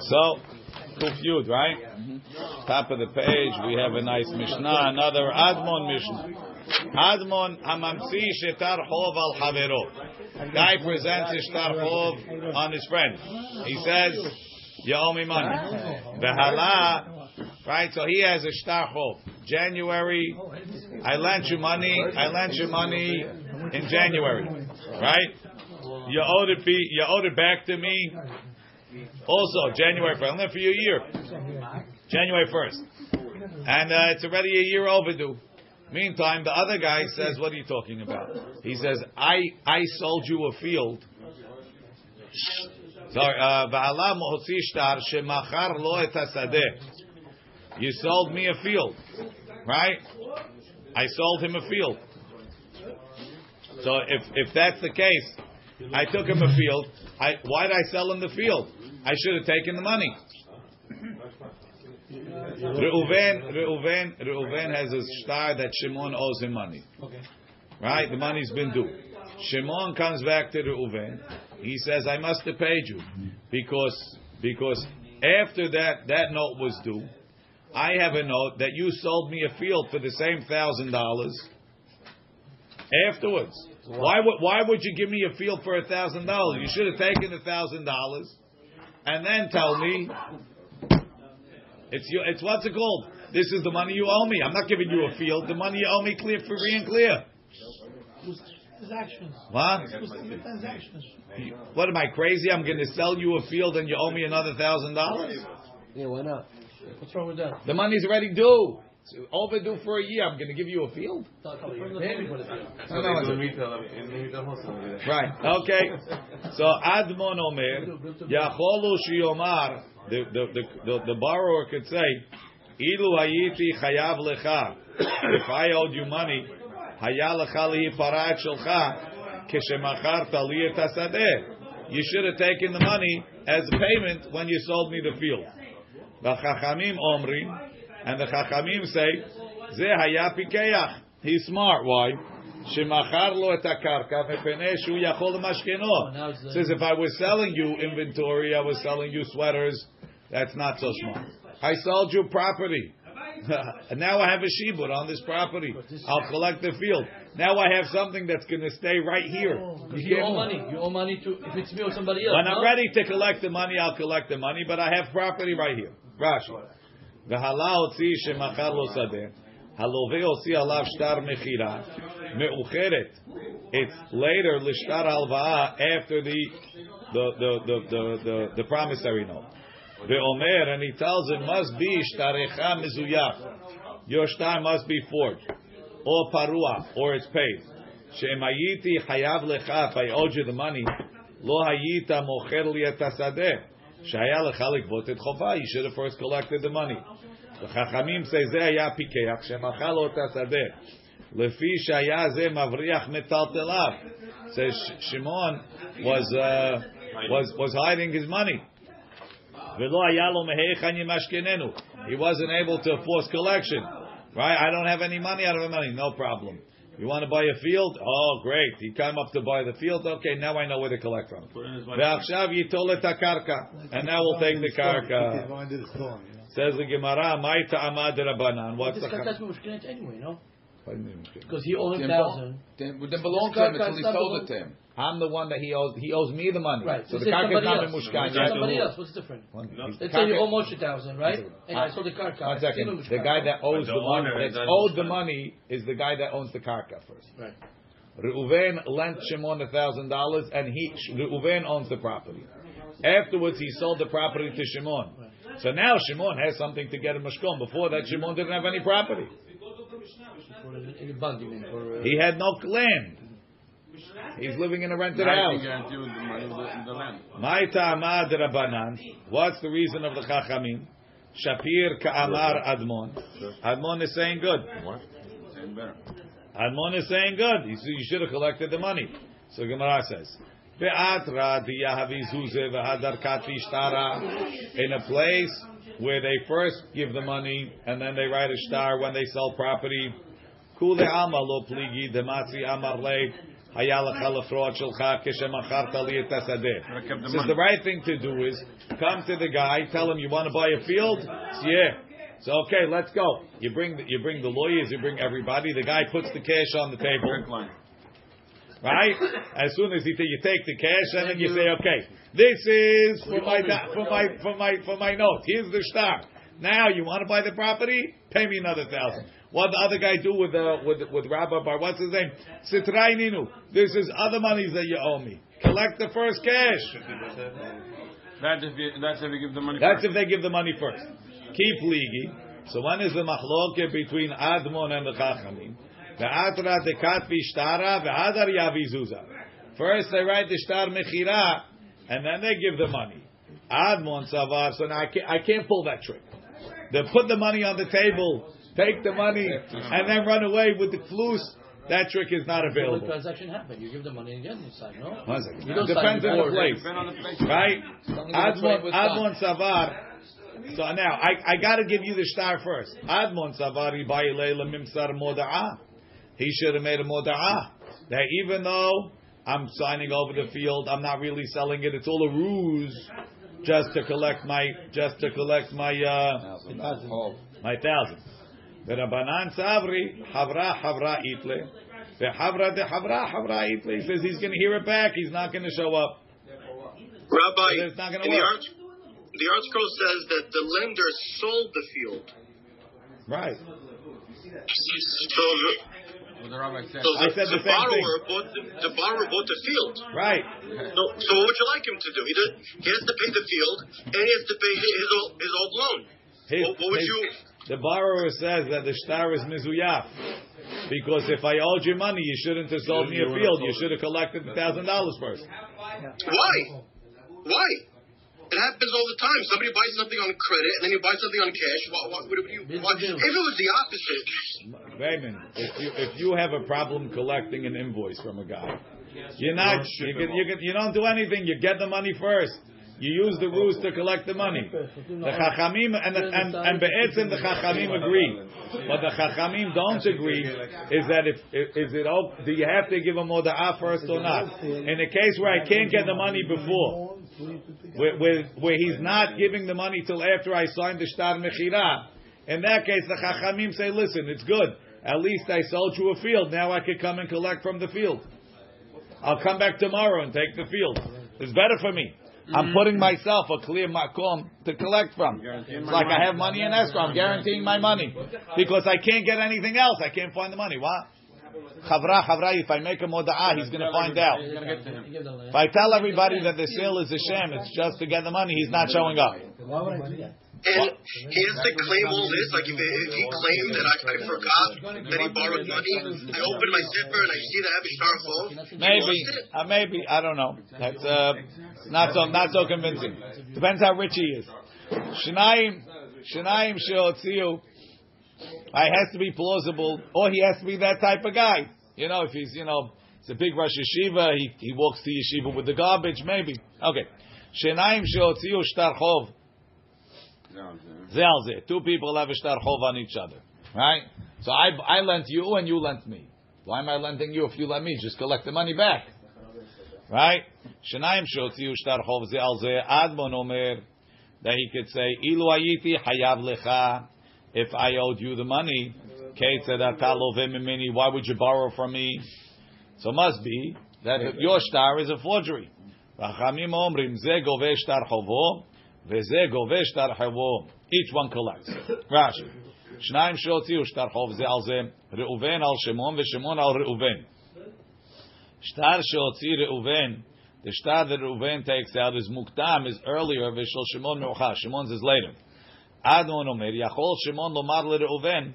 So, Yud, right? Top of the page, we have a nice Mishnah, another Admon Mishnah. Admon Hamamsi Shetar Chov al Havero. Guy presents his Shtar Chov on his friend. He says, you owe me money. The Behala, right? So he has a Shtar Chov. January, I lent you money, I lent you money in January, right? You owed it, be, you owed it back to me also, January 1st. I'm there for you a year. January 1st. And uh, it's already a year overdue. Meantime, the other guy says, what are you talking about? He says, I, I sold you a field. Sorry, uh, you sold me a field, right? I sold him a field. So if, if that's the case, I took him a field. I, why did I sell him the field? I should have taken the money. Reuven, Reuven, Reuven has a shtar that Shimon owes him money. Okay. Right? The money's been due. Shimon comes back to Reuven. He says, I must have paid you. Because, because after that, that note was due, I have a note that you sold me a field for the same thousand dollars afterwards. Why would, why would you give me a field for a thousand dollars? You should have taken a thousand dollars and then tell me it's your, it's what's it called? This is the money you owe me. I'm not giving you a field. The money you owe me clear, free and clear. Transactions. What? Transactions. What am I crazy? I'm going to sell you a field and you owe me another thousand dollars? Yeah, why not? What's wrong with that? The money's already due. It's overdue for a year. I'm going to give you a field. Right. Okay. So Admon Omer Yacholu Shiomar. The the the the borrower could say, Ilu Hayiti Chayav Lecha. If I owed you money, Haya Lecha Lihi Parat Shelcha Keshemacharta Li Et You should have taken the money as payment when you sold me the field. V'chachamim Omrim. And the Chachamim say, Ze haya pikeach. He's smart. Why? Shemachar lo et shu yachol mashkeno. Uh, Says if I was selling you inventory, I was selling you sweaters. That's not so smart. I sold you property. and now I have a shibud on this property. I'll collect the field. Now I have something that's going to stay right here. Oh, you, you owe money. You owe money to if it's me or somebody else. When I'm ready to collect the money, I'll collect the money. But I have property right here. Rashi. והלה הוציא שמכר לו שדה, הלווה הוציא עליו שטר מכירה, מאוחרת, it's later לשטר הלוואה after the, the, the, the, the, the, the promissory note. ואומר, and he tells it must be שטרך מזויף. Your shtar must be forged, or parua, or it's paid. שאם הייתי חייב לך, if I owed you the money, לא היית מוכר לי את השדה, שהיה לך לגבות את חובה, you should have first collected the money. וחכמים say זה היה פיקח, שמכר לו את השדה. לפי שהיה זה מבריח מטלטליו. says Shimon was, uh, was, was hiding his money. ולא היה לו מהיכן ימשכננו. He wasn't able to force collection. Right? I don't have any money out of the money. No problem. You want to buy a field? Oh, great. He came up to buy the field. Okay, now I know where to collect from. And now we'll take the karka. Says the Gemara, my ta'amad rabbanan. What's the karka? Because he owned a thousand. Would then belong to him until he sold it to him. I'm the one that he owes. He owes me the money. Right. So, so the karka is not in mushkan. Somebody else. What's different? Let's say you owe Moshe a thousand, right? And I sold the karka. One second. The guy that owes the, money, that's owed the money, is the guy that owns the karka first. Right. Reuven lent Shimon a thousand dollars, and he Reuven owns the property. Afterwards, he sold the property to Shimon. So now Shimon has something to get a mashkom. Before that, Shimon didn't have any property. He uh, had no land. He's living in a rented house. What's the reason of the Chachamim? Shapir ka'amar Admon. Admon is saying good. What? Admon is saying good. You should have collected the money. So Gemara says, in a place where they first give the money and then they write a shtar when they sell property. Says the right thing to do is come to the guy, tell him you want to buy a field. Yeah. So okay, let's go. You bring the, you bring the lawyers, you bring everybody. The guy puts the cash on the table. Right? As soon as he t- you take the cash and then you say, okay, this is for my for my for my for my note. Here's the shtar. Now you want to buy the property? Pay me another thousand. What the other guy do with the with with Rabbi Bar? What's his name? Sitraininu. This is other monies that you owe me. Collect the first cash. That's if, you, that's if you give the money. That's first. if they give the money first. Keep ligi. So one is the machloke between Admon and the Chachamim. The Atra dekat vishtara ve'adar yavizuza. First they write the shtar mechira, and then they give the money. Admon savar. So now I can't, I can't pull that trick. They put the money on the table take the money, and then run away with the flus. That trick is not available. The transaction happened. You give the money again, you sign, no? One second. You don't Depends sign on the place, Depend on the place. right? Something Admon, Admon Savar. So now I, I got to give you the shtar first. Admon Savari Baile Mimsar Moda'ah. He should have made a Moda'ah that even though I'm signing over the field, I'm not really selling it. It's all a ruse just to collect my just to collect my uh, Oh, my thousand. Rabbanan Savri, Havra Havra Itle. Havra the Havra Havra Itle. He says he's going to hear it back. He's not going to show up. Rabbi, it's not going work. The, arch, the article says that the lender sold the field. Right. So the. So the, I said the, the borrower thing. Bought the, the borrower bought the field. Right. So what would you like him to do? He, does, he has to pay the field and he has to pay his, his, old, his old loan. His, what, what would his, you? The borrower says that the shtar is mizuyaf. Because if I owed you money, you shouldn't have sold me a field. You should have collected the thousand dollars first. Why? Why? It happens all the time. Somebody buys something on credit and then you buy something on cash. Why, why, what would you, why, if it was the opposite, Raymond, if you if you have a problem collecting an invoice from a guy, you're not you can, you can, you don't do anything. You get the money first. You use the ruse to collect the money. The Chachamim and and and Be'etzim the Chachamim agree. What the Chachamim don't agree is that if is it all, do you have to give a moda'ah first or not? In a case where I can't get the money before, where, where, where he's not giving the money till after I signed the shtar mechira, in that case the Chachamim say, listen, it's good. At least I sold you a field. Now I could come and collect from the field. I'll come back tomorrow and take the field. It's better for me. I'm mm. putting myself a clear makom to collect from. It's like I have money in escrow. I'm guaranteeing my money because I can't get anything else. I can't find the money. What? Chavra, chavra. If I make a moda'ah, he's going to find out. You get to him. give the land. If I tell everybody that the sale is a sham, it's just to get the money. He's not showing up. Why would I do that? And he has to claim all this. Like if, if he claimed that I, I forgot that he borrowed money, I open my zipper and I see that I have a star phone. Maybe, lost uh, maybe I don't know. That's uh, not so not so convincing. Depends how rich he is. Shnaim, Shnaim sheotziu. I has to be plausible, or he has to be that type of guy. You know, if he's you know, it's a big Rosh Yeshiva. He he walks to yeshiva with the garbage. Maybe okay. Shnaim sheotziu shtar chov. Zelze. Two people have a shtar chov on each other, right? So I I lent you and you lent me. Why am I lending you if you lent me? Just collect the money back, right? Shnaim sheotziu shtar chov ze al ze admon omer that he could say ilu ayiti hayav lecha. If I owed you the money. Why would you borrow from me? So must be that your shtar is a forgery. Rachamim omrim ze gove shtar chovo veze gove shtar chovo. Each one collects. Rashi. שניים שהוציאו שטר חוב זה על זה, ראובן על שמעון ושמעון על ראובן. שטר שהוציא ראובן, the shtar that Reuven takes out is muktam, is earlier, v'shel Shimon me'ucha. Shimon's is later. Adon omer, yachol Shimon lomar leReuven,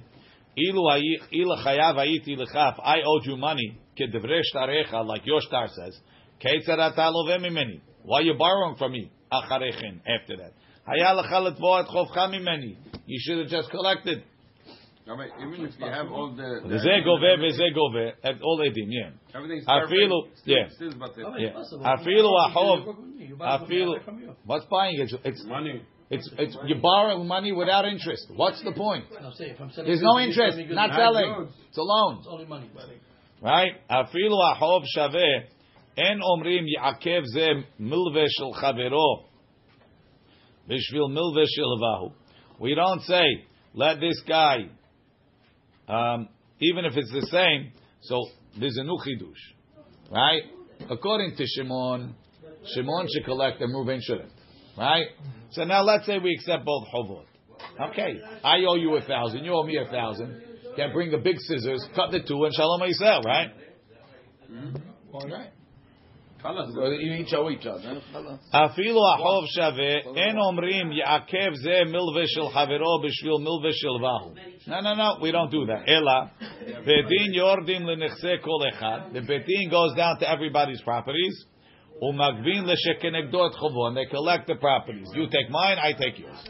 ilu hayi- ilu chayav hayiti lechaf, I owed you money, kedevre shtarecha, like your star says, ketzar ata loveh mimeni. Why are you borrowing from me? Acharechin, after that. Haya lecha letvo et chovcha mimeni. You should have just collected. Rabbi, even if you have all the, the V'zeh goveh, v'zeh goveh, at all edim, yeah. everything's Afilu- perfect, still, yeah. still but the Oh, Yeah. Afilu achov, You buy from me, I afilu, buy from what's buying it? It's, money. it's, it's, you're borrowing money without interest. What's the point? No, say, if I'm selling There's no interest, sell me goods, not Not selling. It's a loan. It's only money. right? Afilu ahov shaveh ze milve shel chavero bishvil milve shel vahu. We don't say let this guy, um, even if it's the same. So there's a new chidush, right? According to Shimon, Shimon should collect and Reuven shouldn't, right? So now let's say we accept both chovot. Okay, I owe you a thousand, you owe me a thousand. Can bring the big scissors, cut the two, and shalom Yisrael, right? Mm-hmm. All right. You each owe each other. אפילו החוב שווה, אין אומרים יעכב זה מלווה של חברו בשביל מלווה של בהו. No, no, no, we don't do that. אלא, בדין יורדים לנכסי כל אחד, the bedin goes down to everybody's properties, ומגבין לשכנגדו את חובו, and they collect the properties. You take mine, I take yours.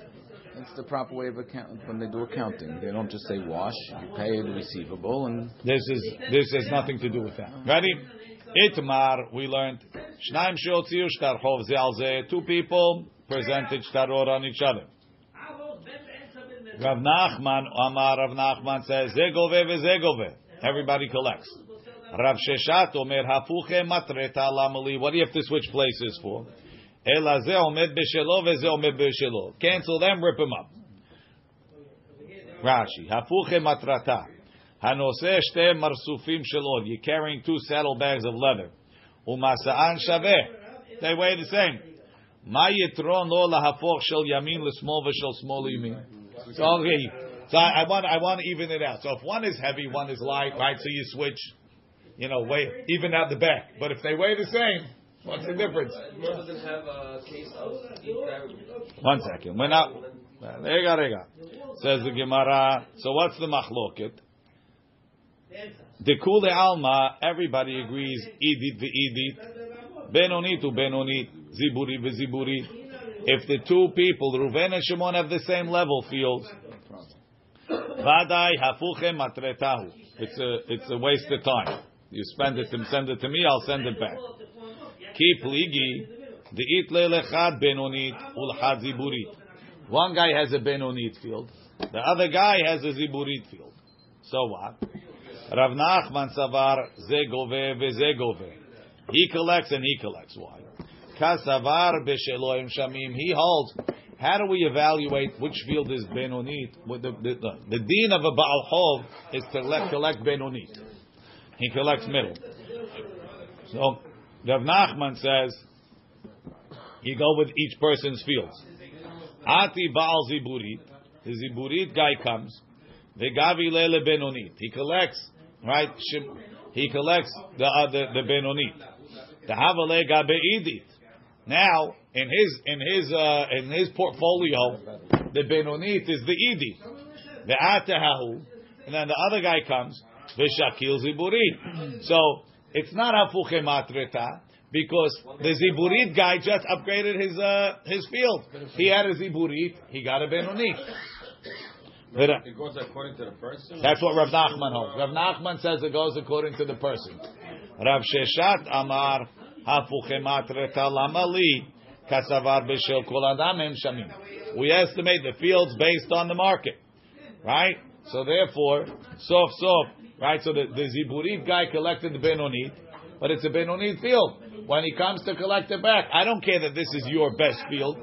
It's the proper way of accounting when they do accounting. They don't just say wash. You pay the receivable, and this is this has nothing to do with that. Ready? Itmar, we learned Shnaim sheotziu shtarchov ze Two people presented shtarot on each other. Rav Nachman, Amar Rav Nachman says zegove vezegove. Everybody collects. Rav Sheshet Omer hafuche matreta lamali. What do you have to switch places for? Ela ze omed b'shelo veze. Cancel them, rip them up. Rashi hafuche matrata. Marsufim. You're carrying two saddlebags of leather. Umasa'an shaveh. They weigh the same. Ma yitron lo lahafoch shel yamin l'smol v'shel smol yamin. So okay. So I, I, want I want to even it out. So if one is heavy, one is light, right? So you switch, you know, weigh even out the back. But if they weigh the same, What's the difference? One second. We're not. Rega, rega. Says the Gemara. So what's the machloket? The kule alma. Everybody agrees. Idit ve'idit. Benonit u benonit. Ziburi ve'ziburi. If the two people, Ruven and Shimon, have the same level fields, Vadai hafuchem matretahu. It's a it's a waste of time. You spend it to send it to me, I'll send it back. Keep ligi, the itle lechad benonit ulchad ziburit. One guy has a benonit field, the other guy has a ziburit field. So what? Rav Nachman savar zegove vezegove. He collects and he collects. Why? Kasavar besheloim shamim. He holds. How do we evaluate which field is benonit? The, the, the, dean of a baal hov is to collect, collect benonit. He collects middle. So Rav Nachman says you go with each person's fields. Ati Baal Ziburit, the Ziburit guy comes. The Gavi Lele Benonit. He collects, right? He collects the uh, the, Benonit. The Havale Gabe Idit. Now, in his in his uh, in his portfolio, the Benonit is the Idit. The Atahahu, and then the other guy comes. The Shakil Ziburit. So it's not hafuche matreta because the ziburit guy just upgraded his uh, his field. He had a ziburit, he got a benoni. It goes according to the person. That's what Rav Nachman holds. Rav Nachman says it goes according to the person. Rav Sheshet Amar hafuche matreta lamali kasavar adam em shamim. We estimate the fields based on the market, right? So therefore, sof sof Right? So the, the Ziburit guy collected the Benonit, but it's a Benonit field. When he comes to collect it back, I don't care that this is your best field.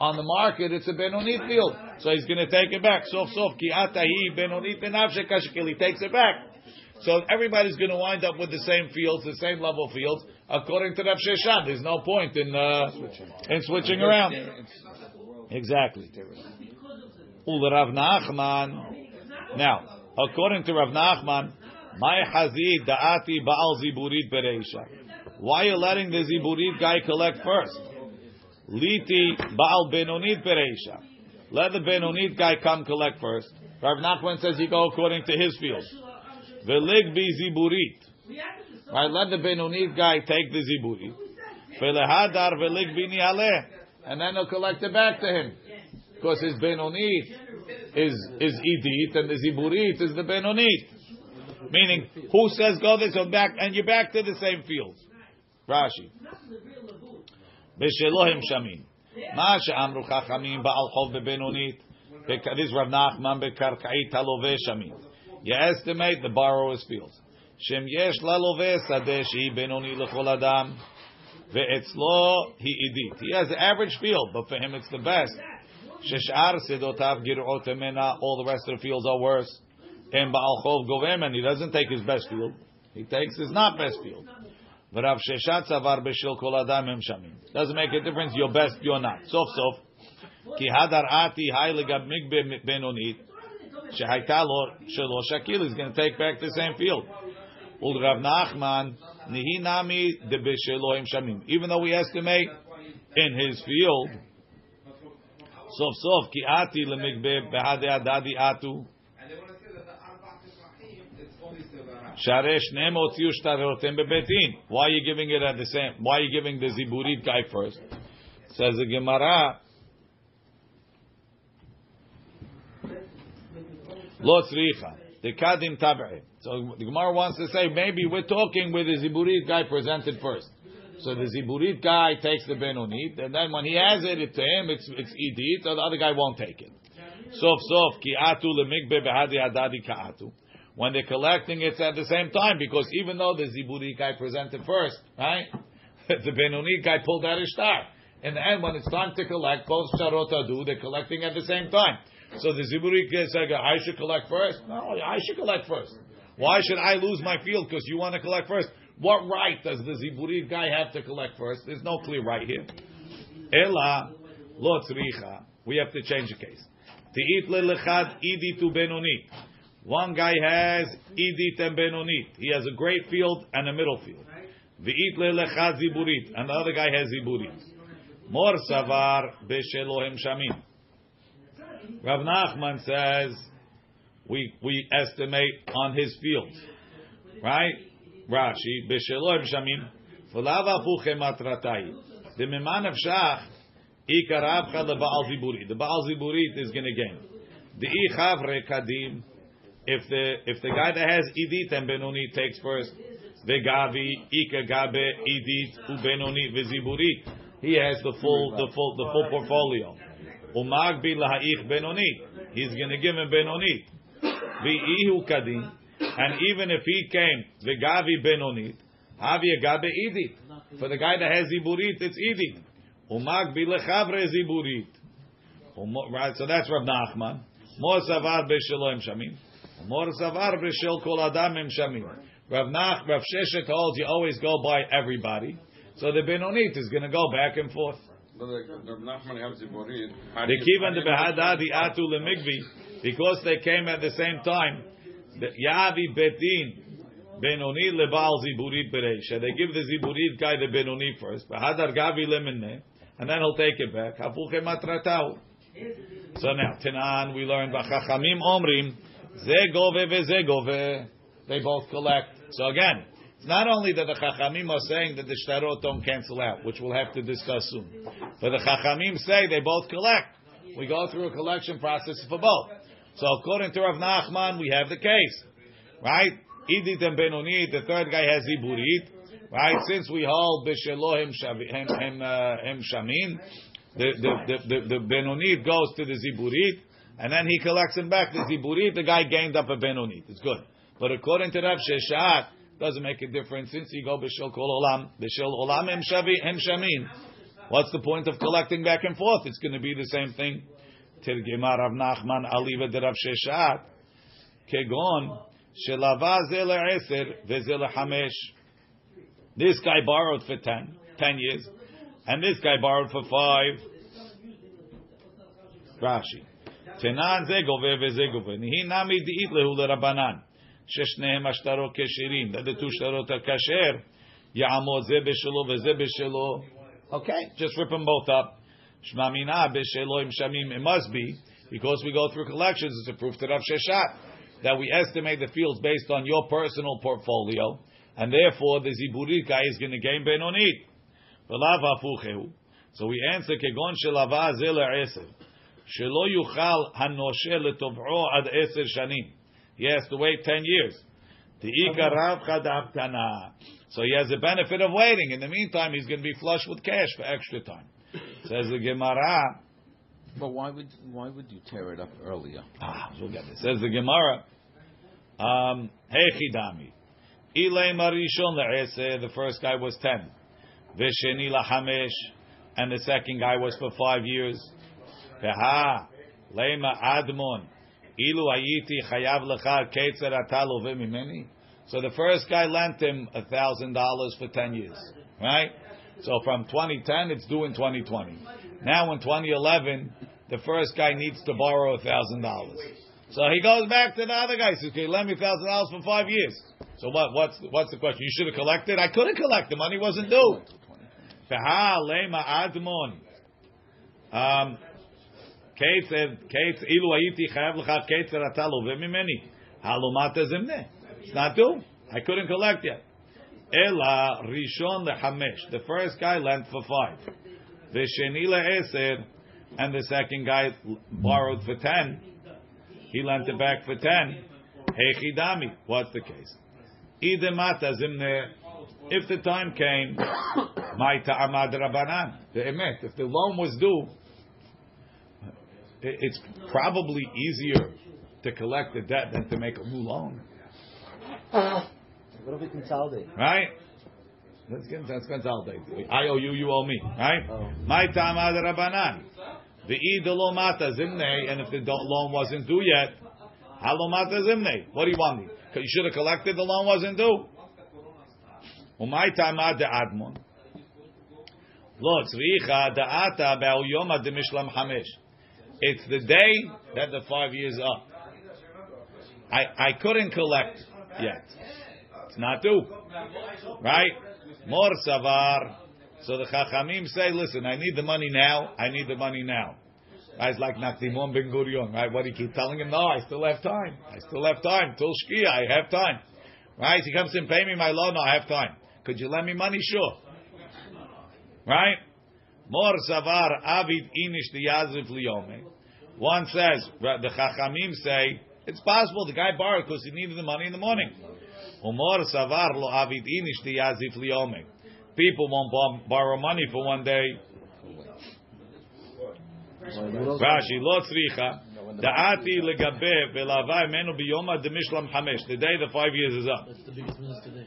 On the market, it's a Benonit field. So he's going to take it back. Sof sof ki atahi Benonit kashkil. He takes it back. So everybody's going to wind up with the same fields, the same level fields, according to Rav Sheshet. There's no point in uh, in switching around. Exactly. Ul Rav Nachman. Now, according to Rav Nachman, my hazid da'ati baal ziburit bereisha. Why are you letting the ziburit guy collect first? Liti baal. Let the benonit guy come collect first. Rav Nachman says you go according to his field. Velig bi ziburit. Right, let the benonit guy take the ziburit. Velehadar velig bi nihaleh. And then he'll collect it back to him. Because his benonit is is idit and the ziburit is the benonit. Meaning, who says go this or back, and you're back to the same fields. Rashi. B'shelohim shamin. Ma she'amru chachamim ba'al chov bebenonit. This Rav Nachman bekarkait haloveh shamin. You estimate the borrower's fields. Shem yesh lalove sadeh shehi benoni lechol adam. Ve'etzlo he idit. He has an average field, but for him it's the best. Sheshar sedotav girot emena. All the rest of the fields are worse. And Chov govem, and he doesn't take his best field. He takes his not best field. Doesn't make a difference. You're best, you're not. Sof sof. Ki hadar ati hay legab migbe benonit. Shehayta lo shelo shakil. He's going to take back the same field. Ul Rav Nachman nihi nami de shamim. Even though we estimate in his field. Sof sof ki ati lemigbe behade adadi atu. Why are you giving it at the same? Why are you giving the ziburit guy first? Says the Gemara. Lo tzricha. The kadim tabe. So the Gemara wants to say maybe we're talking with the ziburit guy presented first. So the ziburit guy takes the benonit, and then when he has it, it to him it's it's so the other guy won't take it. Sof sof ki atu lemikbe behadi adadi ka'atu when they're collecting, it's at the same time because even though the Ziburi guy presented first, right, the Benoni guy pulled out his shtar. In the end, when it's time to collect, both Sharot do, they're collecting at the same time. So the Ziburi said, I should collect first. No, I should collect first. Why should I lose my field because you want to collect first? What right does the Ziburi guy have to collect first? There's no clear right here. Ela lo tzricha. We have to change the case. Te'it lelechad idi tu benoni. One guy has idit and benonit. He has a great field and a middle field. V'it lelechad ziburit. And the other guy has ziburit. Mor savar beshelohem shamim. Rav Nachman says we we estimate on his field. right? Rashi beshelohem shamim. V'lava puche matratai. The miman of shach ikarav chad lebaal ziburit. The baal ziburit is going to gain. The ichav rekadim if the if the guy that has idit and benoni takes first, vegavi ika gabe idit ubenoni viziburit, he has the full the full the full portfolio. Umag bi lahaich benoni, he's going to give him benoni. Vi'ihu kadim, and even if he came vegavi benoni, avi gabe idit. For the guy that has ziburit, it's idit. Umag bi lechavre ziburit. Um, right, so that's Rav Nachman. Shamim. Mor savar b'shel kol adam im shamim. Rav Nach, Rav Sheshet holds you always go by everybody. So the Benonit is going to go back and forth. The kivan the behadadi atu lemigvi because they came at the same time. Yavi betin Benoni lebal ziburit bereisha. They give the ziburit guy the Benoni first. Behadar gavi lemenne, and then he'll take it back. Hapuche matratau. So now, Tanan, we learned Bachachamim Omrim. They both collect. So again, it's not only that the Chachamim are saying that the shtarot don't cancel out, which we'll have to discuss soon, but the Chachamim say they both collect. We go through a collection process for both. So according to Rav Nachman, we have the case, right? Idit and Benoni, the third guy has Iburit, right? Since we hold Bishelohim uh, Shamin, the the the, the, the goes to the Ziburit, and then he collects him back. The ziburit, the guy gained up a benonit. It's good. But according to Rav Sheshet, doesn't make a difference since you go b'shel kol olam, b'shel olam hem shamin. What's the point of collecting back and forth? It's going to be the same thing. Tirgema Rav Nachman aliva de Rav Sheshet. Kegon shelava ze le'eser veze le'hamesh. This guy borrowed for ten, ten years, and this guy borrowed for five. Rashi. תנן זה גובה וזה גובה. נהי נמי דאית להו לרבנן, ששניהם השטרות כשירים, שטרות הכשר, יעמוד זה בשלו וזה בשלו. Okay, just rip them both up. Shmamina b'sheloim shamim. It must be because we go through collections. It's a proof to Rav Sheshet that we estimate the fields based on your personal portfolio, and therefore the ziburika is going to gain benonit. So we answer kegon shelavah zil esef. Shelo yuchal hanoshe letovro ad eser shanim. He has to wait ten years. So he has the benefit of waiting. In the meantime, he's going to be flush with cash for extra time. Says the Gemara. But why would why would you tear it up earlier? Ah, we'll get this. Says the Gemara. Um, Hechidami. Ilay marishon le'eser. The first guy was ten. Visheni lahamesh. And the second guy was for five years. Veha lema admon. Ilu ayiti chayav lecha. So the first guy lent him a thousand dollars for ten years, right? So from 2010, it's due in 2020. Now in 2011, the first guy needs to borrow a thousand dollars. So he goes back to the other guy. Says, "Okay, lend me thousand dollars for five years." So what? What's what's the question? You should have collected. I couldn't collect. The money wasn't due. Um, Kate said, Kate, ilu ayiti chayav lecha ketzer ata love mimeni. Halomata zimne. It's not due. I couldn't collect yet. Ela rishon lehamesh. The first guy lent for five. V'sheni le'eser. And the second guy borrowed for ten. He lent it back for ten. Hechidami. What's the case? Idemata zimne. If the time came, my ta'amad rabanan. The emet. If the loan was due, it's probably easier to collect the debt than to make a new loan. What if we consolidate? Right? Let's get let's consolidate. I owe you, you owe me. Right? Oh. My ta'amad rabanan. The idolo mata zimne, and if the loan wasn't due yet, halomata zimne. What do you want me? You should have collected. The loan wasn't due. Umay tamad de admon. Lo tzricha da'ata be'al yoma de mishlam hamesh. It's the day that the five years up. I I couldn't collect yet. It's not due, right? More savar. So the chachamim say, listen, I need the money now. I need the money now. Guys like Nakdimon ben Gurion, right? What do you keep telling him? No, I still have time. I still have time. Till Shkia, I have time. Right? He comes and pay me my loan. No, I have time. Could you lend me money? Sure. Right? Mor savar avid inish diyazif liyome. One says, the chachamim say, it's possible the guy borrowed because he needed the money in the morning. Umor savar lo avid inish diyazif liyome. People won't borrow money for one day. Rashi lo tzricha. Da'ati legabe ve'lavai menu biyoma demishlam hamesh. The day the five years is up. That's the biggest news today.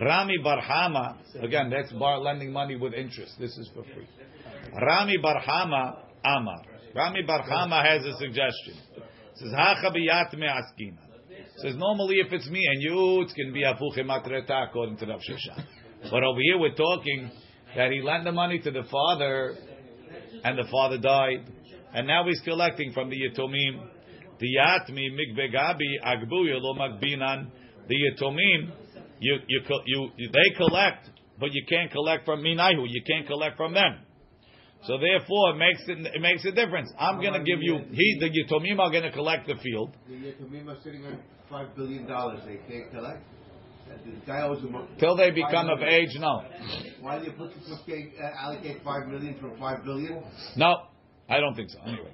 Rami Barhama, again, that's bar lending money with interest. This is for free. Rami Barhama Amar. Rami Barhama has a suggestion. Says Hacha biyat me'askina. Says normally if it's me and you, it's going to be apuche matreta according to Rav Shesha. But over here we're talking that he lent the money to the father, and the father died, and now he's collecting from the yatomim. The yatmi mikbegabi agbu lo magbinan. The yatomim you, you, you, they collect, but you can't collect from minayu. You can't collect from them. So therefore, it makes it, it makes a difference. I'm going to give you he the yitomim are going to collect the field. The Yatomim are sitting on five billion dollars. They can't collect. The guy owes them Till they become of age, no. Why do you put uh, allocate five million from five billion? No, I don't think so. Anyway.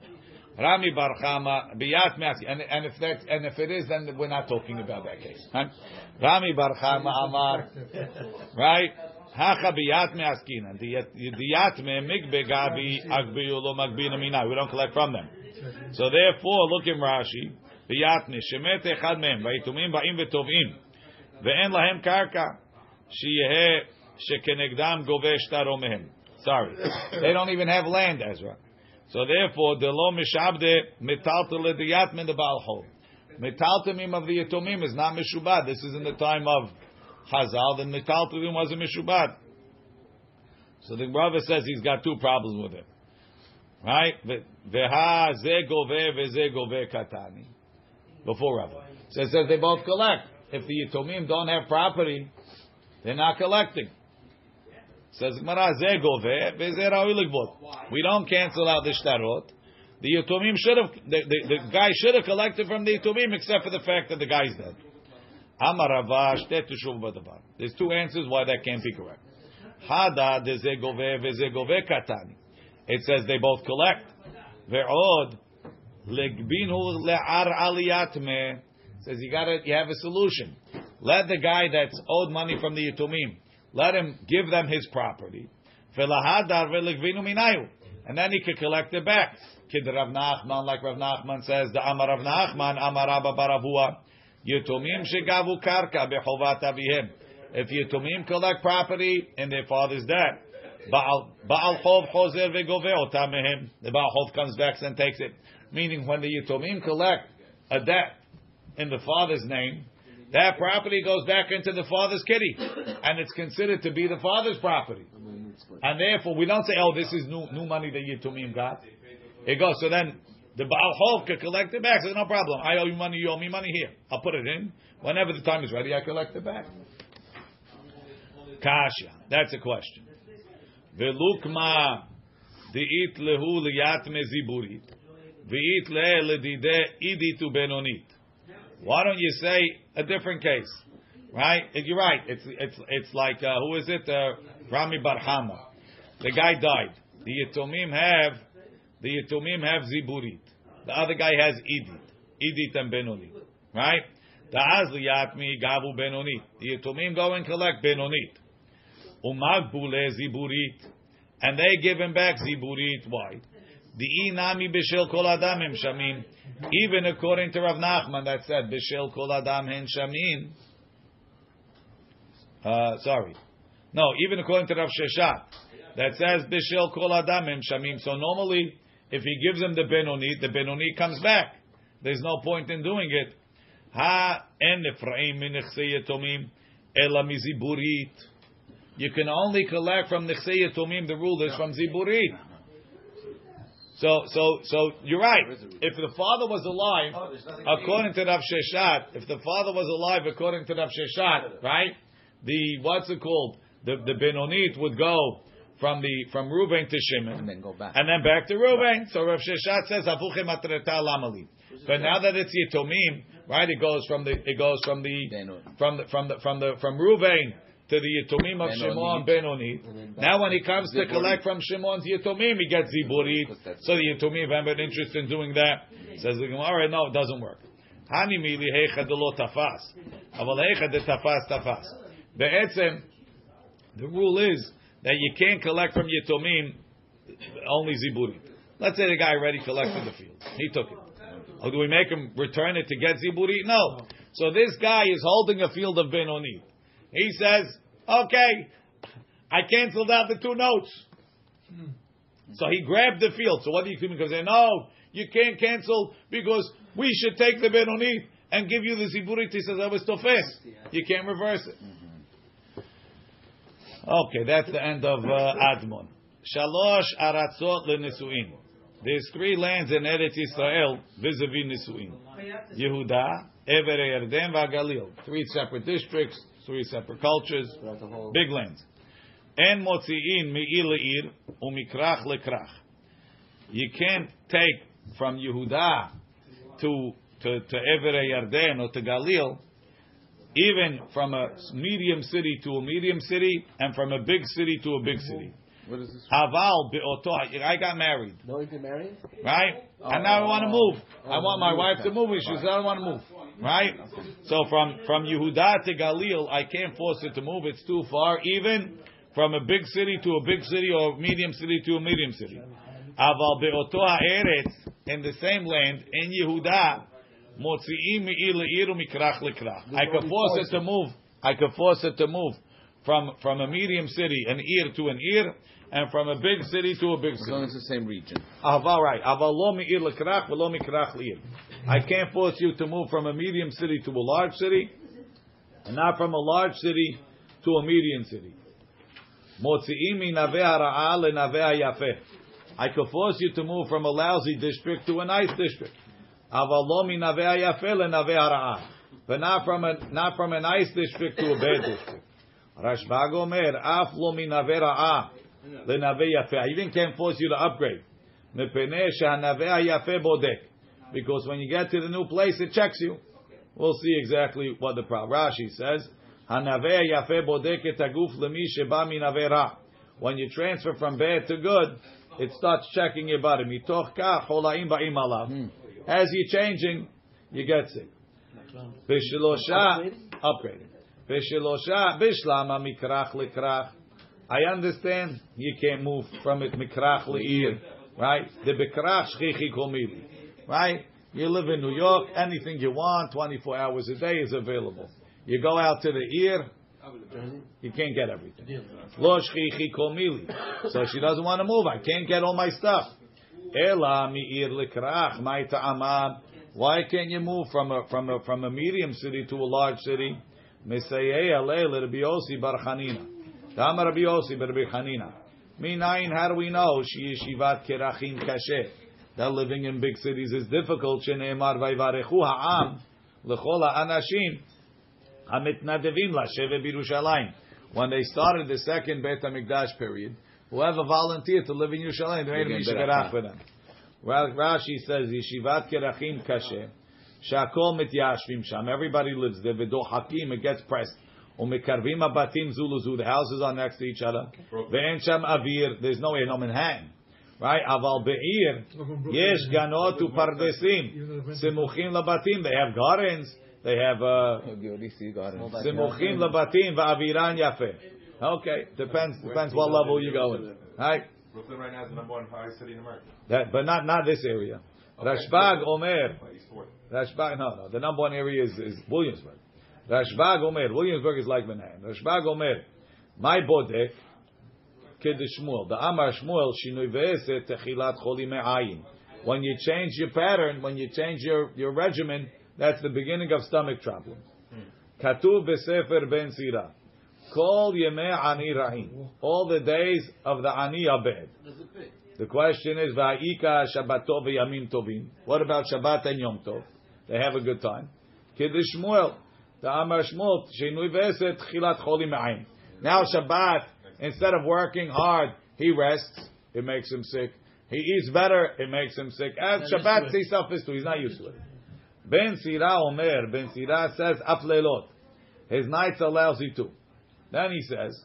Rami Bar Chama biyat me'aski, and and if that and if it is, then we're not talking about that case. Huh? Rami Bar Chama Amar, right? Hacha biyat me'askina. Diyat me migbe gabi agbiyu lo magbina mina. We don't collect from them. So therefore, look in Rashi. Biyat me shemet echad mehem vayitumim ba'im v'tovim ve'en lahem karka sheyeh shekenegdam gove shtaro mehem. Sorry, they don't even have land, Ezra. So therefore, the lo mishabde metaltel diyat min the balchol. Metaltemim of the yatomim is not mishubad. This is in the time of Chazal. Then metaltemim was a mishubad. So the brother says he's got two problems with it. Right? Veha ze gove veze gove katani. Before Rabbi. So it says they both collect. If the yatomim don't have property, they're not collecting. Says Gemara, We don't cancel out the shtarot. The Yatomim should have, the, the, the guy should have collected from the Yatomim except for the fact that the guy's dead. There's two answers why that can't be correct. Hada katani. It says they both collect. Ve'od legbinu le'ar aliyatme. Says you got it, you have a solution. Let the guy that's owed money from the Yatomim let him give them his property. And then he could collect it back. Kid Rav Nachman, like Rav Nachman says, the Amar Rav Nachman, Amar Abba Baravua, Yitomim shegavu karka behovat avihem. If Yitomim collect property in their father's debt, Baal Baal Chov Chozer vegove otam mehem. The Baal Chov comes back and takes it. Meaning, when the Yitomim collect a debt in the father's name, that property goes back into the father's kitty, and it's considered to be the father's property. And therefore, we don't say, "Oh, this is new new money that Yitomim got." It goes. So then, the Baal Chov can collect it back. Says, "No problem. I owe you money. You owe me money. Here, I'll put it in. Whenever the time is ready, I collect it back." Kasha. That's a question. Velukma lehu le ledide. Why don't you say a different case? Right? You're right. It's it's it's like uh, who is it? Uh, Rami Barhama. The guy died. The Yitomim have the Yitomim have ziburit. The other guy has idit, idit and benoni. Right? The azli yatmi gavu benonit. The Yitomim go and collect benonit. Umagbule ziburit, and they give him back ziburit. Why? The inami b'shel kol adam hem shamim. Even according to Rav Nachman, that said b'shel kol adam hem shamim. Uh, sorry, no. Even according to Rav Sheshet, that says b'shel kol adam hem shamim. So normally, if he gives him the benoni, the benoni comes back. There's no point in doing it. Ha en Ephraim min yetomim ela miziburit. You can only collect from Nechsei Yatomim, the rule is from Ziburit. So, so, so you're right. If the father was alive, according to Rav Sheshet, if the father was alive according to Rav Sheshet, right? The what's it called? The the Benonit would go from the from Reuven to Shimon, and then go back, and then back to Reuven. So Rav Sheshet says Avuchem atreta lamali. But now that it's Yitomim, right? It goes from the it goes from the from the from the from the from Reuven to the Yitomim of Shimon Benoni. Now when he comes to collect from Shimon's Yitomim, he gets Ziburit. So the Yitomim have an interest in doing that. Says the Gemara, no, it doesn't work. Hani mili heicha de lo tafas. Aval heicha de tafas tafas. Be'etzem, the rule is that you can't collect from Yitomim only Ziburit. Let's say the guy already collected the field. He took it. Or do we make him return it to get Ziburit? No. So this guy is holding a field of Benoni. He says, okay, I canceled out the two notes. So he grabbed the field. So what do you think? Because they no, you can't cancel because we should take the Benoni and give you the Ziburit. He says, I was tofes. You can't reverse it. Okay, that's the end of uh, Admon. Shalosh aratzot lenesuin. There's three lands in Eretz Israel vis-a-vis Nisuin. Yehuda, Ever Yarden, Vagalil. Three separate districts, three separate cultures, big lands. En motziin mi'ir le'ir umikrach lekrach. You can't take from Yehuda to to to Ever Yarden or to Galil, even from a medium city to a medium city, and from a big city to a big city. What is this? Aval be'oto. I got married. No, you get married? Right? and now I oh. want to move. I want my oh. wife to move. She says, I don't want to move. Right? So from, from Yehuda to Galil, I can't force it to move. It's too far. Even from a big city to a big city or medium city to a medium city. Aval be'oto ha'eretz, in the same land, in Yehuda, motzi'im mi'ir le'ir u'mikrach lekrach. I could force it to move. I could force it to move from, from a medium city, an ear to an ear, and from a big city to a big As city. long as it's the same region. Aval right. Aval lo mi'ir lekrach v'lo mikrach le'ir. I can't force you to move from a medium city to a large city, and not from a large city to a medium city. Motzi'im minaveh hara'ah lenaveh hayafeh. I could force you to move from a lousy district to a nice district. Aval lo minaveh hayafeh lenaveh hara'ah. But not from a not from a nice district to a bad district. Rashbag Omer, af lo minaveh ra'ah lenaveh yafeh. I even can't force you to upgrade. Mepeneh shehanaveh hayafeh bodek. Because when you get to the new place, it checks you. We'll see exactly what the problem. Rashi says, "Hanaveh yafeh bodek et aguf lemi sheba minaveh ra." When you transfer from bad to good, it starts checking your body. Mitoch kach holaim ba'im alav. Hmm. As you're changing, you get sick. Bishlosha upgraded. Bishlama mikrach likrach. I understand you can't move from it mikrach leir, right? The bikrach shchichi komili, right? You live in New York, anything you want, 24 hours a day is available. You go out to the ear, you can't get everything. Lo shchichi kol mili. So she doesn't want to move. I can't get all my stuff. Ela mi'ir likrach my ta'amam. Why can't you move from a from a from a medium city to a large city? Mesayei alei Rabbi Yossi bar Chanina. Dama Rabbi Yossi bar Rabbi Chanina. Minayin, how do we know she yeshivat kerachim kasher? That living in big cities is difficult. Sheneemar vayvarechu ha'am lechol ha'anashim hamitnadevim lashevet b'Yerushalayim. When they started the second Beit HaMikdash period, whoever volunteered to live in Yerushalayim, they made a mishkarach for them. Rashi says, Yeshivat Kerachim Kasher, Shakol Mityashvim Sham, everybody lives there, V'do Hakim, it gets pressed. Umekarvim Abatim Zuluzu, the houses are next to each other. Ve'en Sham Avir, there's no air, no Manhattan. Right? Aval Be'ir, Yesh Ganot Upardesim, Simuchim Labatim, they have gardens, they have, uh, Simuchim Labatim, Va'aviran Yafeh. Okay, depends, depends what level you go in. Right? Brooklyn right now is the number one highest city in America. That, but not not this area. Rashbag Omer. Rashbag, no, no. The number one area is, is Williamsburg. Rashbag Omer. Williamsburg is like Manhattan. Rashbag Omer. My bodek kedishmuel. The Amar Shmuel shinui ve'eset eh, techilat choli me'ayin. When you change your pattern, when you change your, your regimen, that's the beginning of stomach problems. Katuv besefer ben sirah. Kol yemei ani rahim. All the days of the ani are bad. The question is, Va'ika Shabbatov Yamim Tovim. What about Shabbat and Yom Tov? They have a good time. Kiddush Shmuel. The Amar Shmuel. Shinui Veset Chilat Cholim Ma'im. Now Shabbat, instead of working hard, he rests. It makes him sick. He eats better. It makes him sick. As Shabbat himself is too. He's not used to it. Ben Sira Omer. Ben Sira says Aflelot. His nights are lousy too. Then he says,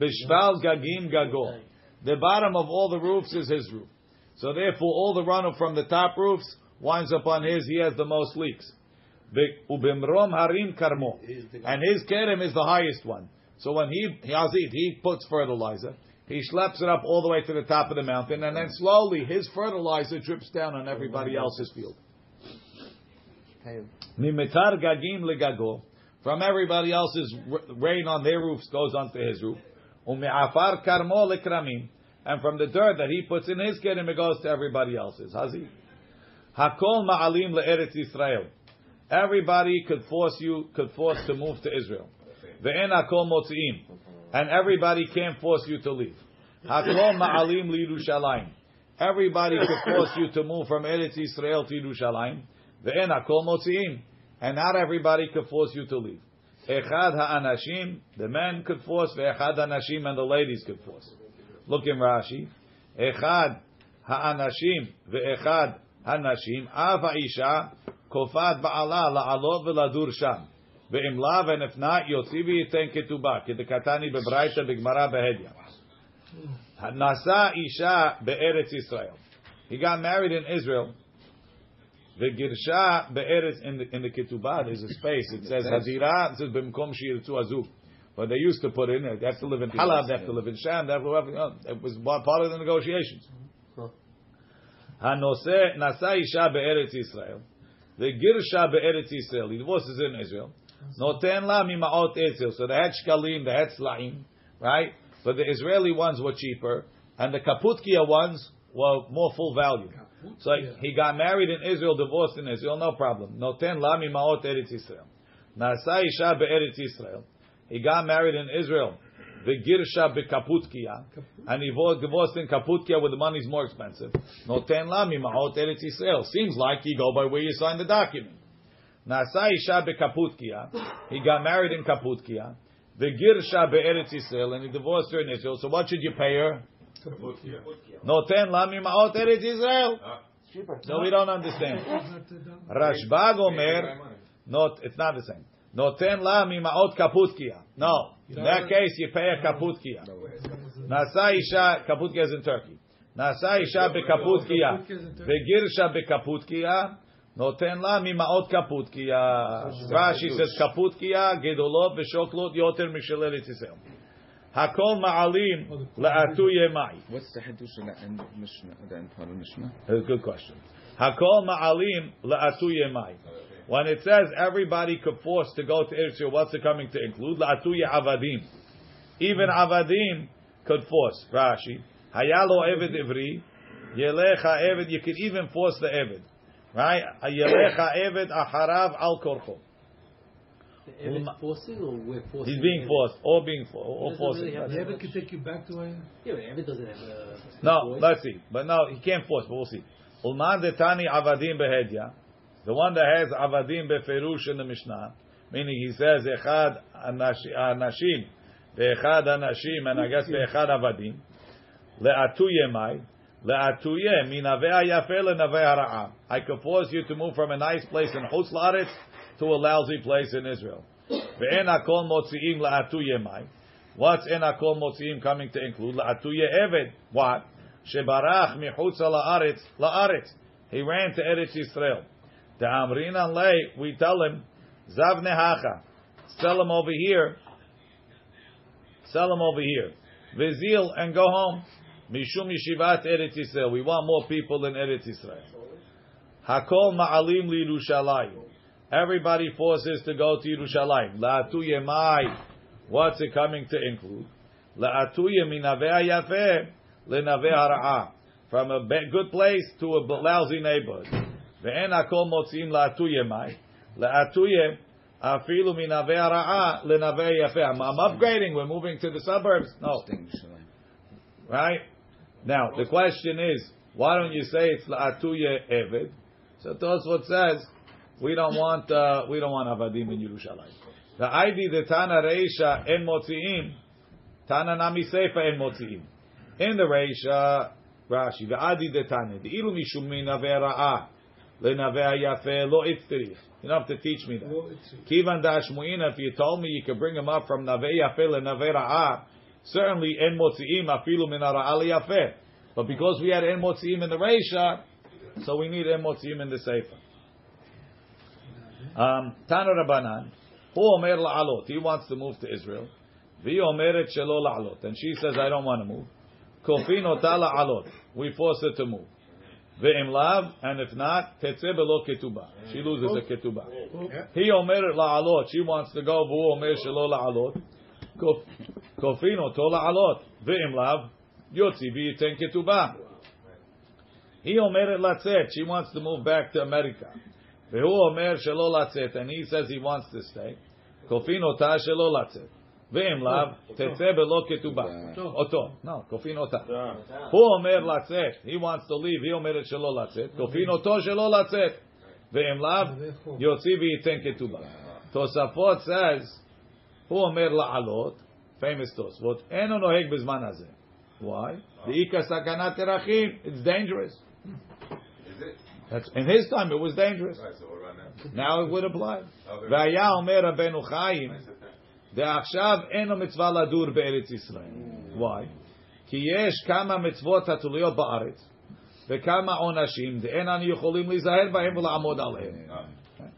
Bishval Gagim Gagol. The bottom of all the roofs is his roof. So therefore, all the runoff from the top roofs winds up on his. He has the most leaks. Ubimrom harim karmo, and his kerem is the highest one. So when he yazid, he puts fertilizer. He schleps it up all the way to the top of the mountain, and then slowly his fertilizer drips down on everybody else's field. Mimetar gagim legago, from everybody else's rain on their roofs goes onto his roof. Ume'afar karmo lekramim. And from the dirt that he puts in his kedim, it goes to everybody else's. Hazi. Hakol ma'alim le'eretz Yisrael. Everybody could force you, could force to move to Israel. Ve'en hakol motzi'im. And everybody can't force you to leave. Hakol ma'alim li'Yerushalayim. Everybody could force you to move from Eretz Yisrael to Yerushalayim. Ve'en hakol motzi'im. And not everybody could force you to leave. Echad ha'anashim, the men could force, ve'echad ha'anashim, and the ladies could force. Look in Rashi. Echad ha'anashim, ve'echad ha'isha, kofat ba'ala la'alot ve'ladur sham. Ve'im lav, and if not, yotzi v'yiten ketubah, kedekatani bebraita b'gmara behedya. Nasa isha be'eretz Yisrael. He got married in Israel. The girsha be'eretz in the in the ketubah there's a space. It says hadira. It says b'mkom shirtu azuk. But they used to put in it. They have to live in Halab. They have to live in Sham. They have to live. You know, it was part of the negotiations. Hanose nasa isha be'eretz Yisrael. The girsha be'eretz Yisrael. He divorces in Israel. Noten la mima'ot etzel. So they had shkalim, they had slaim, right? But the Israeli ones were cheaper, and the kaputkia ones were more full value. So he got married in Israel, divorced in Israel, no problem. Noten la mima'ot eretz Yisrael. Nasa isha be'eretz Yisrael. He got married in Israel. The girsha bekaputkia, and he divorced in kaputkia where the money is more expensive. Noten la mima'ot eretz Yisrael. Seems like you go by where you sign the document. Nasa isha bekaputkia. He got married in kaputkia. The girsha be'eretz Yisrael, and he divorced her in Israel. So what should you pay her? Noten la mima'ot eretz Yisrael. No, we don't understand. Rashbag Omer, not, it's not the same. Noten la mi mima'ot kaputkia. No. In that case, you pay a kaputkia. Nasa isha, kaputkia is in Turkey. Nasa isha bekaputkia. Begirsha bekaputkia. Noten la mima'ot kaputkia. Rashi says kaputkia, gedolot, v'shoklot, yoter mishalel Yisrael. Hakol ma'alim la'atu yemai. What's the Hadush in the end Mishnah, the end part of Mishnah? That's a good question. Hakol ma'alim la'atu yemai. When it says everybody could force to go to Israel, what's it coming to include? La'atu avadim. Even avadim could force. Rashi. Hayalo eved ivri. Yelecha eved. You could even force the eved. Right? Yelecha eved aharav al korcho. The Evet's forcing or we're forcing? He's being forced. All being forced. All Doesn't forcing. really The Evid much- can take you back to where. Yeah, but Evet doesn't have a. No, voice. let's see. But no, he can't force, but we'll see. Ulman detani avadim behedya. The one that has avadim beferush in the Mishnah, meaning he says echad anash- anashim, beechad anashim, and I guess beechad avadim. Le'atuye mai. Le'atuye minaveh yafe lenaveh hara'a. I could force you to move from a nice place in Chutz La'aretz to a lousy place in Israel. Ve'en akol motzi'im le'atuye mai. What's in akol motzi'im coming to include? Le'atuye eved. What? Shebarach michutz la'aretz. La'aretz. He ran to Eretz Yisrael. The Amrinan lay, we tell him, Zav nehacha. Sell him over here. Sell him over here. Vizil and go home. Mishum yeshivat Eretz Yisrael. We want more people in Eretz Yisrael. Hakol ma'alim li Yerushalayim. Everybody forces to go to Yerushalayim. La'atuye mai. What's it coming to include? La'atuye minaveh yafeh lenaveh hara'ah. From a good place to a lousy neighborhood. Ve'en hakol motzim la'atuye mai. La'atuye afilu minaveh hara'ah lenaveh yafeh. I'm, upgrading. We're moving to the suburbs. No. Right? Now, the question is, why don't you say it's la'atuye eved? So Tosfot says, we don't want, uh, we don't want avadim in Yerushalayim. The ID the Tana Reisha en motziim, Tana Nami Seifa en motziim. In the Reisha, Rashi, the Adi the Tana, the ilu mishum min lo itzterich. You don't have to teach me that. Kivan dashmuina, if you told me you could bring him up from navei yafe lenavei ra'ah, certainly en motziim afilu min hara'ah yafe. But because we had en motziim in the Reisha, so we need en motziim in the Seifa. Um, Tana Rabbanan, Hu omer la'alot. He wants to move to Israel. Vi omeret shelo la'alot. And she says, I don't want to move. Kofin ota la'alot. We force her to move. Ve'im lav, and if not, tetze belo ketubah. She loses a ketubah. He omer la'alot. She wants to go, v'u omer shelo la'alot. Kofino oto la'alot. Ve'im lav, yotzi v'yiten ketubah. He omer latzet. She wants to move back to America. V'u omer shelo latzet. And he says he wants to stay. Kofino ota shelo latzet. ואם לאו, תצא בלא כתובה. אותו, no, כופין אותה. הוא אומר לצאת, he wants to leave, היא אומרת שלא לצאת, כופין אותו שלא לצאת. ואם לאו, יוציא וייתן כתובה. תוספות says, הוא אומר לעלות, famous תוספות, אינו נוהג בזמן הזה. Why? דאיכא סכנת דרכים, it's dangerous. That's, in his time, it was dangerous. Right, so what about now? Now it would apply. Okay. והיה אומר רבנו חיים, דעכשיו אין לו מצווה לדור בארץ ישראל. Why? כי יש כמה מצוות התלויות בארץ, וכמה עונשים, דאין אנו יכולים להיזהר בהם ולעמוד עליהם.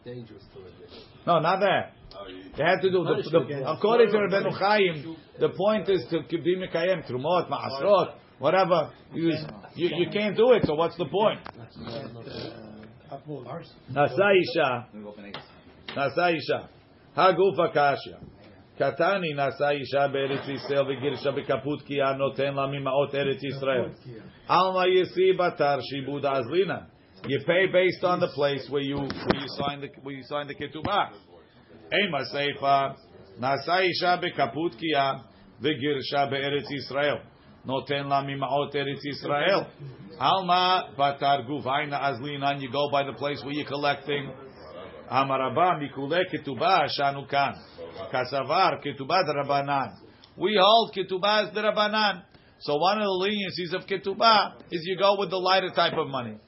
Dangerous to it. No, not that. Oh, you, They had to do, the, the, according to Rabbeinu Chaim, the point is to be Mekayem, Trumot, Ma'asrot, whatever. You, you, you can't do it, so what's the point? נשא אישה, נשא אישה, הגוף הקשיא, קטני נשא אישה בארץ ישראל וגירשה בקפוטקיה נותן לה ממעות ארץ ישראל. עלמא יסי בתר שיבוד אזלינא. You pay based on the place where you where you sign the where you sign the ketubah. אימה סיפה, נשא אישה בקפוטקיה וגירשה בארץ ישראל. נותן לה ממעות ארץ ישראל. Alma batar guvaina azlinan. You go by the place where you're collecting. Amarabah mikule ketubah shanukan. Kasavar ketubah drabanan. We hold ketubah as drabanan. So one of the leniencies of ketubah is you go with the lighter type of money.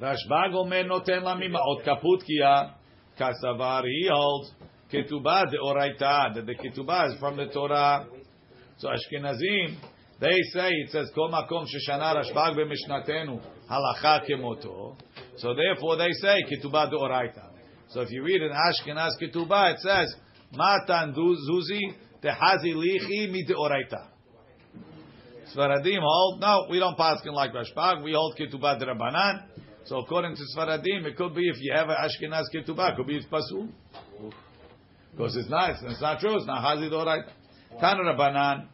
Rashbag omer noten lamima'ot kaputkia. Kasavar he holds ketubah oraita that the ketubah is from the Torah. So Ashkenazim they say it says kol makom sheshana rashbag b'mishnatenu halacha kemoto. So therefore they say ketubah oraita. So if you read in Ashkenaz ketubah, it says matan zuzi tehazi lichi mi de oraita. Sfaradim hold, no, we don't paskin like Rashbag, we hold ketubah Rabbanan. So according to Sfaradim, it could be if you have an Ashkenaz ketubah, it could be it's pasul. Because it's not, it's not true, it's not hazid alright. Tan Rabbanan,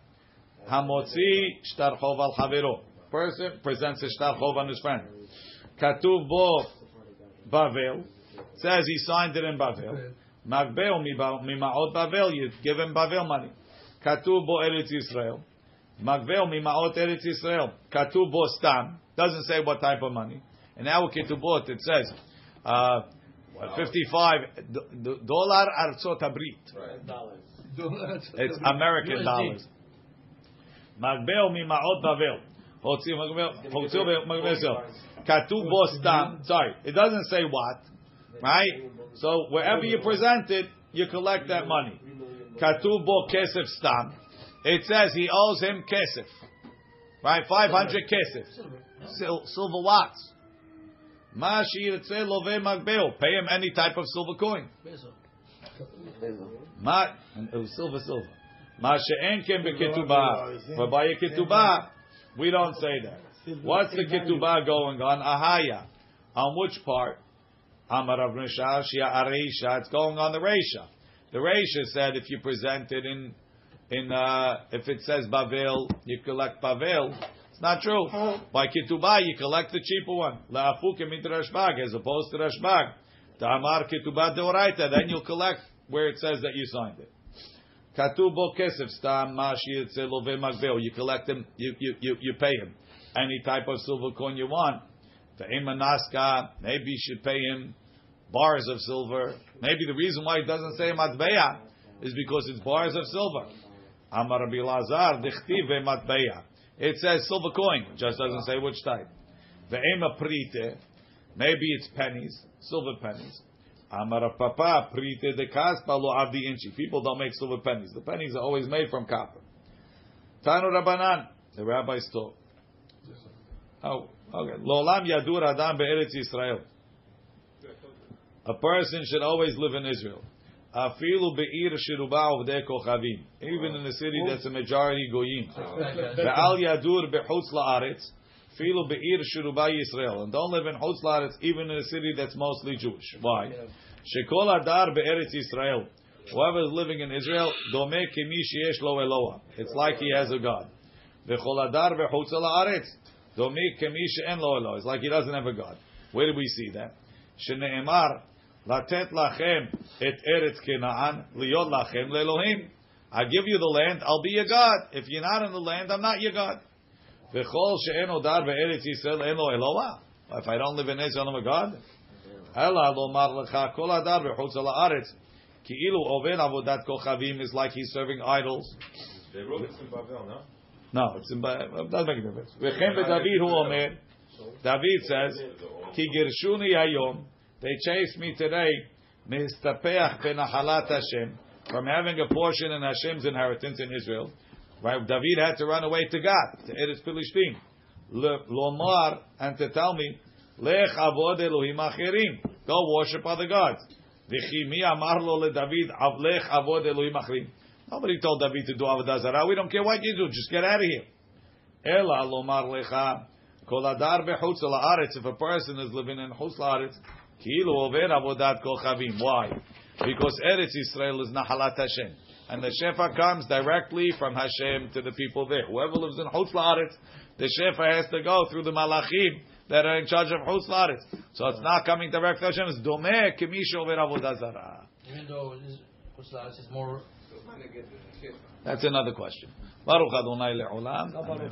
hamotzi shtar chov al chavero. Person presents a shtar chov on his friend. Katuv bo Bavel. Says he signed it in Bavel. Magbeo mimaot Bavel, you give him Bavel money. Katuv bo Eretz Yisrael. Magvel mimaot Eretz Yisrael. Katuv bo stam. Doesn't say what type of money. In our ketubot it says uh, 55 d- d- dollar Artzot Habrit. It's American dollars. Magbel mimaot Bavel. Hotzi Magbel. Hotzi Magbel. so. Katuv bo stam. Sorry, it doesn't say what, right? So wherever you present it, you collect that money. Katuv bo kesef stam. It says he owes him kesef, right? Five hundred kesef, Sil- silver watts. Ma shirtzeh love magbel. Pay him any type of silver coin. Ma it was silver, silver. Ma she'en ken beketubah. But by a ketubah, we don't say that. What's the ketubah going on? Ahaya. On which part? Amar Rav. It's going on the Reisha. The Reisha said if you present it in, in uh, if it says Bavel, you collect Bavel. It's not true. By Ketubah, you collect the cheaper one. La'afukim into Rashbag, as opposed to Rashbag. Ta'amar Ketubah Deoraita, then you'll collect where it says that you signed it. Katubo kesef stam mashi love magvel. You collect him, you, you, you, you pay him. Any type of silver coin you want. Ve'emanaska, maybe you should pay him bars of silver. Maybe the reason why it doesn't say matbeya is because it's bars of silver. Amar Lazar, dichtiv matbeya. It says silver coin, just doesn't say which type. Ve'ema prite, maybe it's pennies, silver pennies. Amar Papa, prite de kaspa lo avdi inchi. People don't make silver pennies. The pennies are always made from copper. Tanu Rabbanan, the rabbis taught. Oh, okay. Lolam yadur adam be'eretz Yisrael. A person should always live in Israel. Afilu be'ir shiruba uvdei kochavim. Even in a city that's a majority goyim. Ve'al yadur be'chutz la'aretz. Filu be'ir shiruba Yisrael. And don't live in chutz la'aretz, even in a city that's mostly Jewish. Why? Shekol adar be'eretz Yisrael. Whoever is living in Israel, dome kemi sheyesh lo Eloah. It's like he has a God. Ve'chol adar be'chutz la'aretz. Dome kemi she'en lo Eloah. It's like he doesn't have a God. Where do we see that? Shene'emar, Latet lachem et eretz Kenaan liot lachem. I give you the land, I'll be your God. If you're not in the land, I'm not your God. V'chol she'en odar be'eretz Yisrael en lo Eloah. If I don't live in Israel, I'm a God. Ela lomar lecha kol adar b'chutz la'aretz. Ki'ilu oven avodat kochavim is like he's serving idols. They wrote this in Bavel, no? No, it's in, it doesn't make a difference. V'chem beDavid hu omer. David says, Ki girshuni hayom. They chased me today. Mistapeach benahalat Hashem. From having a portion in Hashem's inheritance in Israel. Right? David had to run away to God, to Eretz Philistine. Lomar, and to tell me, Lech avod Elohim acherim. Go worship other gods. V'chi mi amar lo le David, avod Elohim acherim. Nobody told David to do avodah zarah. We don't care what you do. Just get out of here. Ela lomar lecha kol adar bechutz la'aretz. If a person is living in chutz la'aretz, ki'ilu over avodat kochavim. Why? Because Eretz Yisrael is nahalat Hashem. And the shefa comes directly from Hashem to the people there. Whoever lives in chutz la'aretz, the shefa has to go through the malachim that are in charge of chutz la'aretz. So it's not coming direct to Hashem. It's domeh kemish over avodah zarah. Even though it is, what's that? More. That's another question. Baruch Adonai le'olam. Amen.